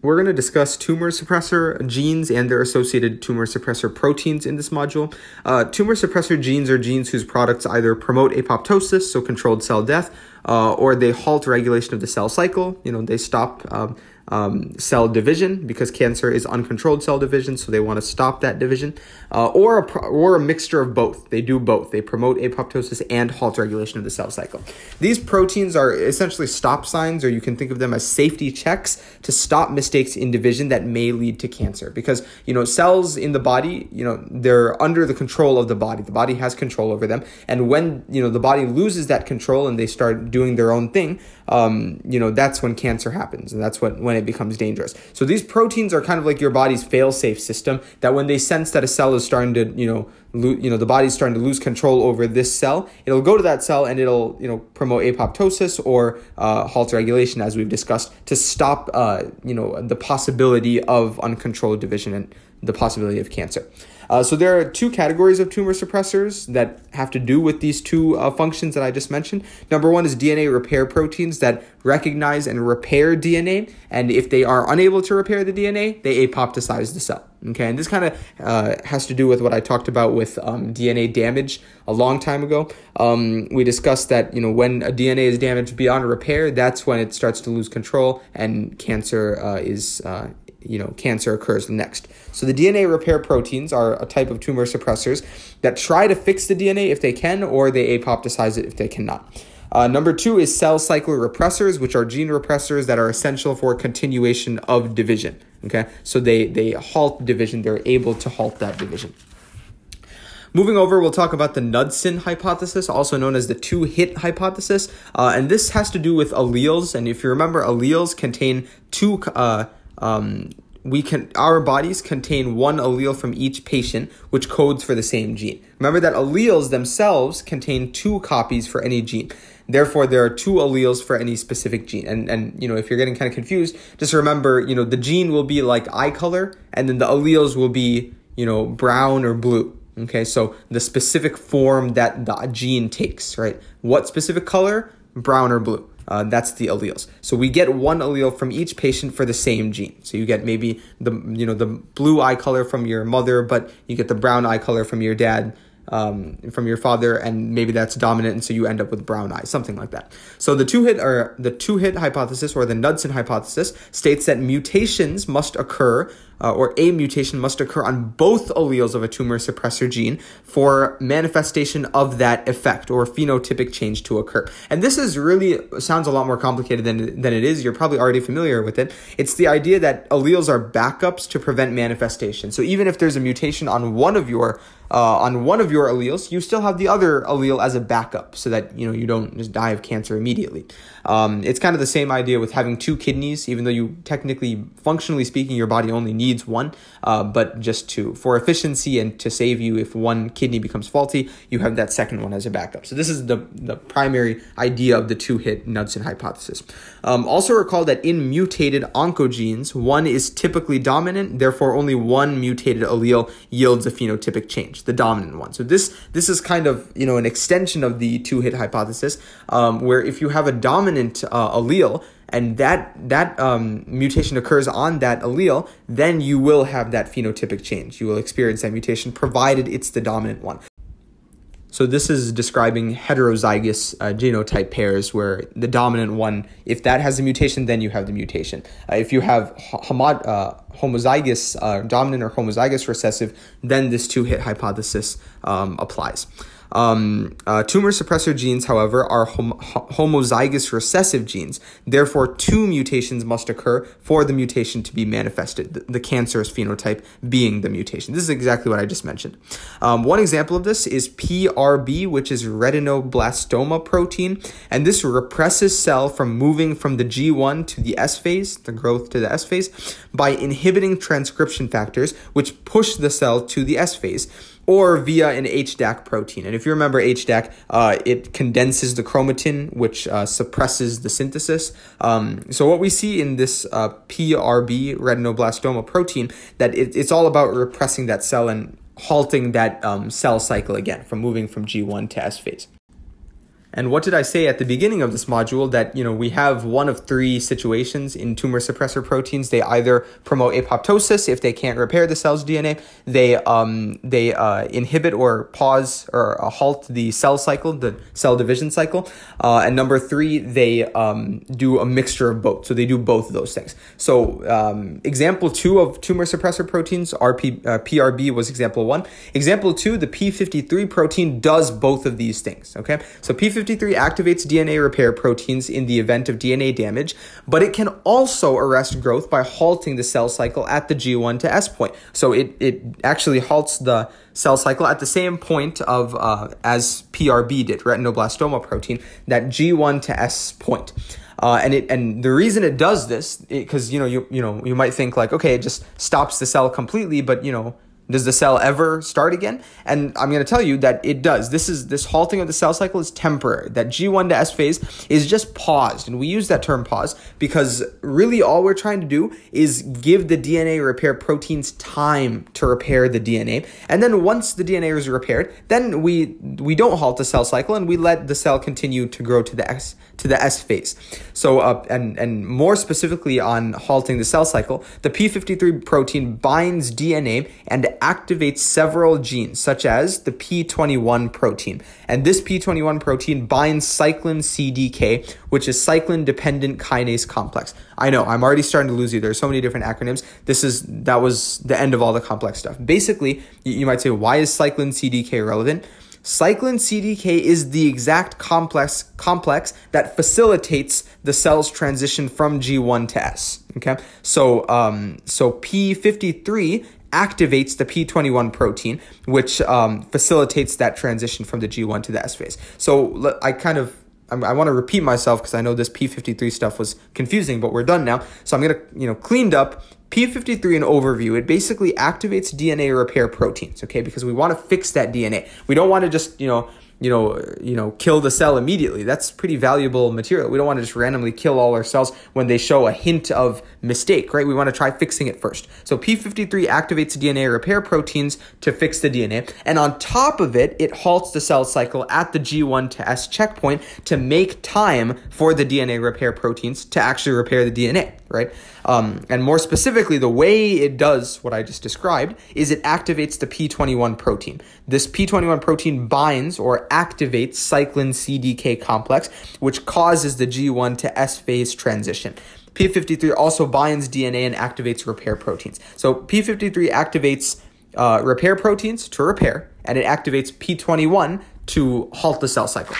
we're going to discuss tumor suppressor genes and their associated tumor suppressor proteins in this module. Uh, tumor suppressor genes are genes whose products either promote apoptosis, so controlled cell death, uh, or they halt regulation of the cell cycle. You know, they stop um, um, cell division because cancer is uncontrolled cell division, so they want to stop that division, uh, or a or a mixture of both. They do both. They promote apoptosis and halt regulation of the cell cycle. These proteins are essentially stop signs, or you can think of them as safety checks to stop mistakes in division that may lead to cancer. Because you know cells in the body, you know they're under the control of the body. The body has control over them, and when you know the body loses that control and they start doing their own thing, um, you know that's when cancer happens, and that's what when it becomes dangerous. So these proteins are kind of like your body's fail-safe system that when they sense that a cell is starting to, you know, lo- you know, the body's starting to lose control over this cell, it'll go to that cell and it'll, you know, promote apoptosis or uh, halt regulation, as we've discussed, to stop, uh, you know, the possibility of uncontrolled division and the possibility of cancer. Uh, so there are two categories of tumor suppressors that have to do with these two uh, functions that I just mentioned. Number one is DNA repair proteins that recognize and repair DNA, and if they are unable to repair the DNA, they apoptosize the cell. Okay, and this kind of uh, has to do with what I talked about with um, DNA damage a long time ago. Um, we discussed that you know when a DNA is damaged beyond repair, that's when it starts to lose control, and cancer uh, is uh, you know cancer occurs next. So the DNA repair proteins are a type of tumor suppressors that try to fix the DNA if they can, or they apoptosize it if they cannot. Uh, number two is cell cycle repressors, which are gene repressors that are essential for continuation of division. Okay, so they they halt division; they're able to halt that division. Moving over, we'll talk about the Knudson hypothesis, also known as the two hit hypothesis. Uh, and this has to do with alleles. And if you remember, alleles contain two uh, um, we can our bodies contain one allele from each patient which codes for the same gene. Remember that alleles themselves contain two copies for any gene. Therefore there are two alleles for any specific gene. And and you know if you're getting kind of confused just remember you know the gene will be like eye color and then the alleles will be you know brown or blue. Okay so the specific form that the gene takes right? What specific color? Brown or blue uh, that's the alleles. So we get one allele from each patient for the same gene. So you get maybe the you know the blue eye color from your mother, but you get the brown eye color from your dad. Um, from your father, and maybe that's dominant, and so you end up with brown eyes, something like that. So the two hit or the two hit hypothesis or the Knudson hypothesis states that mutations must occur uh, or a mutation must occur on both alleles of a tumor suppressor gene for manifestation of that effect or phenotypic change to occur. And this is really sounds a lot more complicated than, than it is. You're probably already familiar with it. It's the idea that alleles are backups to prevent manifestation. So even if there's a mutation on one of your uh, on one of your alleles, you still have the other allele as a backup, so that you know you don't just die of cancer immediately. Um, it's kind of the same idea with having two kidneys, even though you technically, functionally speaking, your body only needs one, uh, but just two for efficiency and to save you if one kidney becomes faulty, you have that second one as a backup. So this is the the primary idea of the two-hit Knudson hypothesis. Um, also recall that in mutated oncogenes, one is typically dominant, therefore only one mutated allele yields a phenotypic change the dominant one. So this this is kind of you know an extension of the two hit hypothesis, um, where if you have a dominant uh, allele and that that um, mutation occurs on that allele, then you will have that phenotypic change. You will experience that mutation, provided it's the dominant one. So this is describing heterozygous uh, genotype pairs where the dominant one, if that has a mutation, then you have the mutation. Uh, if you have homo- uh, homozygous uh, dominant or homozygous recessive, then this two-hit hypothesis um, applies. Um, uh, tumor suppressor genes, however, are hom- homozygous recessive genes. Therefore, two mutations must occur for the mutation to be manifested, the, the cancerous phenotype being the mutation. This is exactly what I just mentioned. Um, one example of this is PRB, which is retinoblastoma protein, and this represses cell from moving from the G1 to the S phase, the growth to the S phase, by inhibiting transcription factors, which push the cell to the S phase or via an HDAC protein. And if you remember HDAC, uh, it condenses the chromatin, which uh, suppresses the synthesis. Um, so what we see in this uh, PRB retinoblastoma protein, that it, it's all about repressing that cell and halting that um, cell cycle again from moving from G1 to S phase. And what did I say at the beginning of this module that, you know, we have one of three situations in tumor suppressor proteins. They either promote apoptosis if they can't repair the cell's DNA, they um they uh, inhibit or pause or uh, halt the cell cycle, the cell division cycle. Uh, and number 3, they um do a mixture of both. So they do both of those things. So um, example 2 of tumor suppressor proteins, RP, uh, PRB was example 1. Example 2, the P53 protein does both of these things, okay? So P53 activates DNA repair proteins in the event of DNA damage, but it can also arrest growth by halting the cell cycle at the G1 to S point. So it, it actually halts the cell cycle at the same point of uh, as PRB did, retinoblastoma protein, that G1 to S point. Uh, and it and the reason it does this because you know you you know you might think like okay it just stops the cell completely but you know does the cell ever start again? And I'm going to tell you that it does. This is this halting of the cell cycle is temporary. That G1 to S phase is just paused, and we use that term pause because really all we're trying to do is give the DNA repair proteins time to repair the DNA. And then once the DNA is repaired, then we we don't halt the cell cycle and we let the cell continue to grow to the S to the S phase. So uh, and and more specifically on halting the cell cycle, the P53 protein binds DNA and activates several genes, such as the P21 protein. And this P21 protein binds cyclin CDK, which is cyclin dependent kinase complex. I know, I'm already starting to lose you. There's so many different acronyms. This is that was the end of all the complex stuff. Basically, you might say, why is cyclin CDK relevant? Cyclin CDK is the exact complex complex that facilitates the cell's transition from G1 to S. Okay, so um, so P53 activates the P21 protein, which um, facilitates that transition from the G1 to the S phase. So I kind of I want to repeat myself because I know this P53 stuff was confusing, but we're done now. So I'm gonna you know cleaned up P53 an overview. It basically activates DNA repair proteins. Okay, because we want to fix that DNA. We don't want to just you know you know, you know, kill the cell immediately. That's pretty valuable material. We don't want to just randomly kill all our cells when they show a hint of mistake, right? We want to try fixing it first. So P53 activates DNA repair proteins to fix the DNA. And on top of it, it halts the cell cycle at the G1 to S checkpoint to make time for the DNA repair proteins to actually repair the DNA, right? Um, and more specifically, the way it does what I just described is it activates the P21 protein. This P21 protein binds or activates cyclin CDK complex, which causes the G1 to S phase transition. P53 also binds DNA and activates repair proteins. So P53 activates uh, repair proteins to repair, and it activates P21 to halt the cell cycle.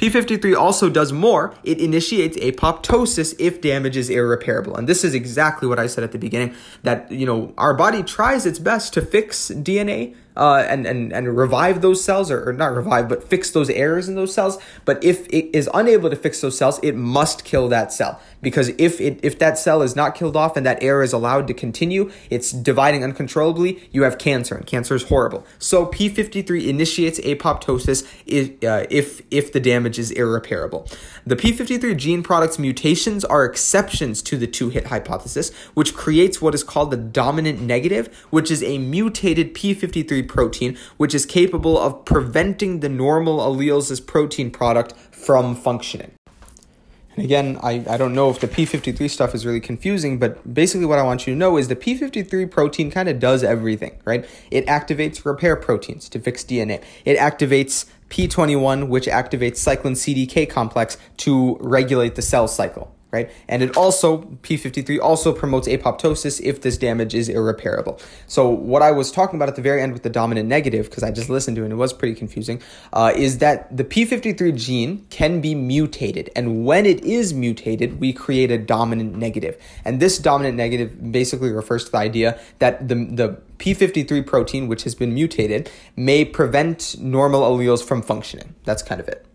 P53 also does more. It initiates apoptosis if damage is irreparable. And this is exactly what I said at the beginning that, you know, our body tries its best to fix DNA uh, and, and, and revive those cells, or, or, not revive, but fix those errors in those cells. But if it is unable to fix those cells, it must kill that cell. Because if it if that cell is not killed off and that error is allowed to continue, it's dividing uncontrollably, you have cancer, and cancer is horrible. So P53 initiates apoptosis if, uh, if, if the damage is irreparable. The P53 gene product's mutations are exceptions to the two-hit hypothesis, which creates what is called the dominant negative, which is a mutated P53 protein, which is capable of preventing the normal alleles' protein product from functioning. And again, I, I don't know if the P53 stuff is really confusing, but basically what I want you to know is the P53 protein kind of does everything, right? It activates repair proteins to fix DNA. It activates P21, which activates cyclin CDK complex to regulate the cell cycle right? And it also, P53 also promotes apoptosis if this damage is irreparable. So, what I was talking about at the very end with the dominant negative, because I just listened to it and it was pretty confusing, uh, is that the P53 gene can be mutated. And when it is mutated, we create a dominant negative. And this dominant negative basically refers to the idea that the, the P53 protein, which has been mutated, may prevent normal alleles from functioning. That's kind of it.